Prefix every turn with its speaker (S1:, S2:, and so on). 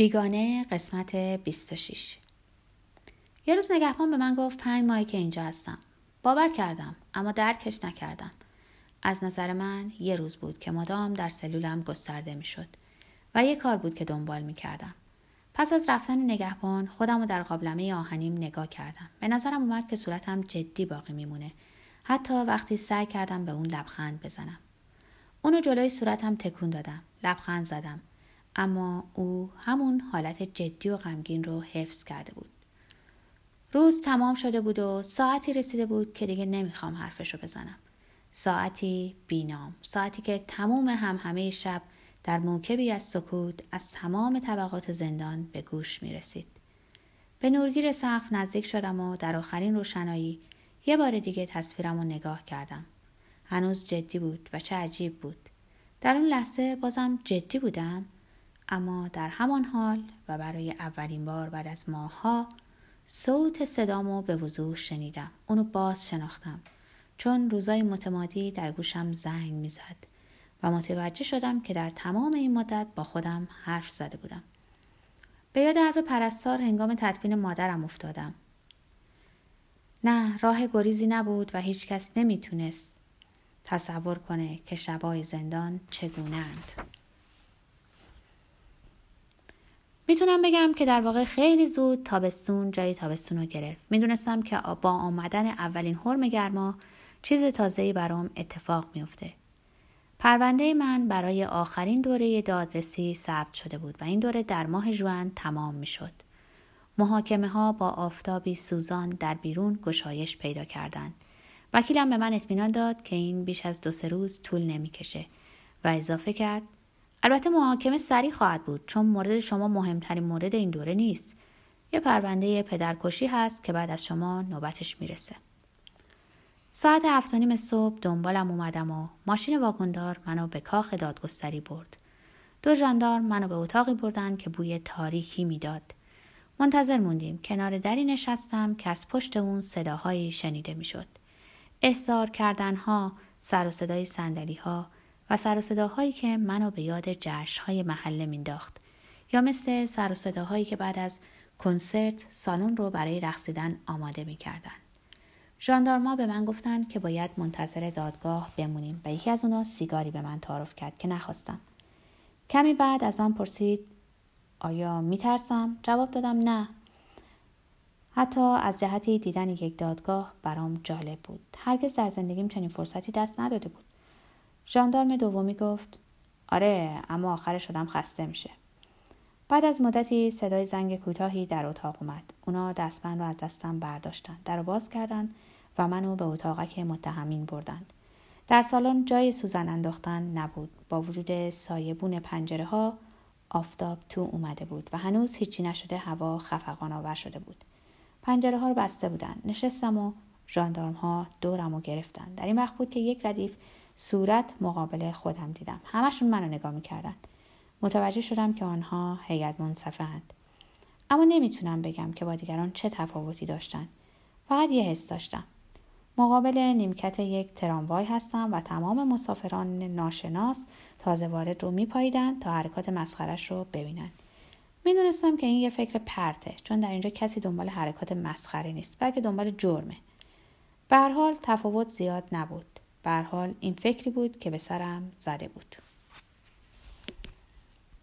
S1: بیگانه قسمت 26 یه روز نگهبان به من گفت پنج ماهی که اینجا هستم باور کردم اما درکش نکردم از نظر من یه روز بود که مدام در سلولم گسترده می‌شد و یه کار بود که دنبال می کردم. پس از رفتن نگهبان خودم رو در قابلمه آهنیم نگاه کردم. به نظرم اومد که صورتم جدی باقی میمونه. حتی وقتی سعی کردم به اون لبخند بزنم. اونو جلوی صورتم تکون دادم. لبخند زدم. اما او همون حالت جدی و غمگین رو حفظ کرده بود. روز تمام شده بود و ساعتی رسیده بود که دیگه نمی‌خوام حرفشو بزنم. ساعتی بینام. ساعتی که تموم هم همه شب در موکبی از سکوت از تمام طبقات زندان به گوش می رسید. به نورگیر سقف نزدیک شدم و در آخرین روشنایی یه بار دیگه تصویرم رو نگاه کردم. هنوز جدی بود و چه عجیب بود. در اون لحظه بازم جدی بودم اما در همان حال و برای اولین بار بعد از ماها صوت صدامو به وضوح شنیدم. اونو باز شناختم چون روزای متمادی در گوشم زنگ می‌زد و متوجه شدم که در تمام این مدت با خودم حرف زده بودم. به یاد حرف پرستار هنگام تدفین مادرم افتادم. نه راه گریزی نبود و هیچکس نمی‌تونست تصور کنه که شبای زندان چگونند. می‌تونم بگم که در واقع خیلی زود تابستون جای تابستون رو گرفت. می‌دونستم که با آمدن اولین حرم گرما چیز تازه‌ای برام اتفاق میفته. پرونده من برای آخرین دوره دادرسی ثبت شده بود و این دوره در ماه جوان تمام می‌شد. محاکمه ها با آفتابی سوزان در بیرون گشایش پیدا کردند. وکیلم به من اطمینان داد که این بیش از دو سه روز طول نمی‌کشه و اضافه کرد البته محاکمه سریع خواهد بود چون مورد شما مهمترین مورد این دوره نیست. یه پرونده پدرکشی هست که بعد از شما نوبتش می‌رسه. ساعت هفت نیم صبح دنبالم اومدم و ماشین واگندار منو به کاخ دادگستری برد. دو جاندار منو به اتاقی بردن که بوی تاریکی می‌داد. منتظر موندیم. کنار دری نشستم که از پشت اون صداهایی شنیده می‌شد. احضار کردنها، سر و صدای سندلی ها و سر و صداهایی که منو به یاد جشن های محله مینداخت. یا مثل سر و صداهایی که بعد از کنسرت سالن رو برای رقصیدن آماده می‌کردن. ژاندارما به من گفتند که باید منتظر دادگاه بمونیم و یکی از اونا سیگاری به من تعارف کرد که نخواستم. کمی بعد از من پرسید آیا میترسم؟ جواب دادم نه. حتی از جهتی دیدن یک دادگاه برام جالب بود. هرگز در زندگیم چنین فرصتی دست نداده بود. ژاندارم دومی گفت آره اما آخر شدم خسته میشه. بعد از مدتی صدای زنگ کوتاهی در اتاق اومد. اونا دستمن رو از دستم برداشتن. در رو باز کردن و منو به اتاقک متهمین بردند. در سالن جای سوزن انداختن نبود. با وجود سایبون پنجره ها آفتاب تو اومده بود و هنوز هیچی نشده هوا خفقان آور شده بود. پنجره ها رو بسته بودن. نشستم و ژاندارم ها دورم رو گرفتن. در این وقت بود که یک ردیف صورت مقابل خودم دیدم. همشون منو نگاه می‌کردن. متوجه شدم که آنها هیئت منصفه اند. اما نمی‌تونم بگم که با دیگران چه تفاوتی داشتن. فقط یه حس داشتم. مقابل نیمکت یک تراموای هستم و تمام مسافران ناشناس تازه وارد رو میپاییدن تا حرکات مسخرش رو ببینن. می‌دونستم که این یه فکر پرته چون در اینجا کسی دنبال حرکات مسخره نیست بلکه دنبال جرمه. به حال تفاوت زیاد نبود. حال این فکری بود که به سرم زده بود.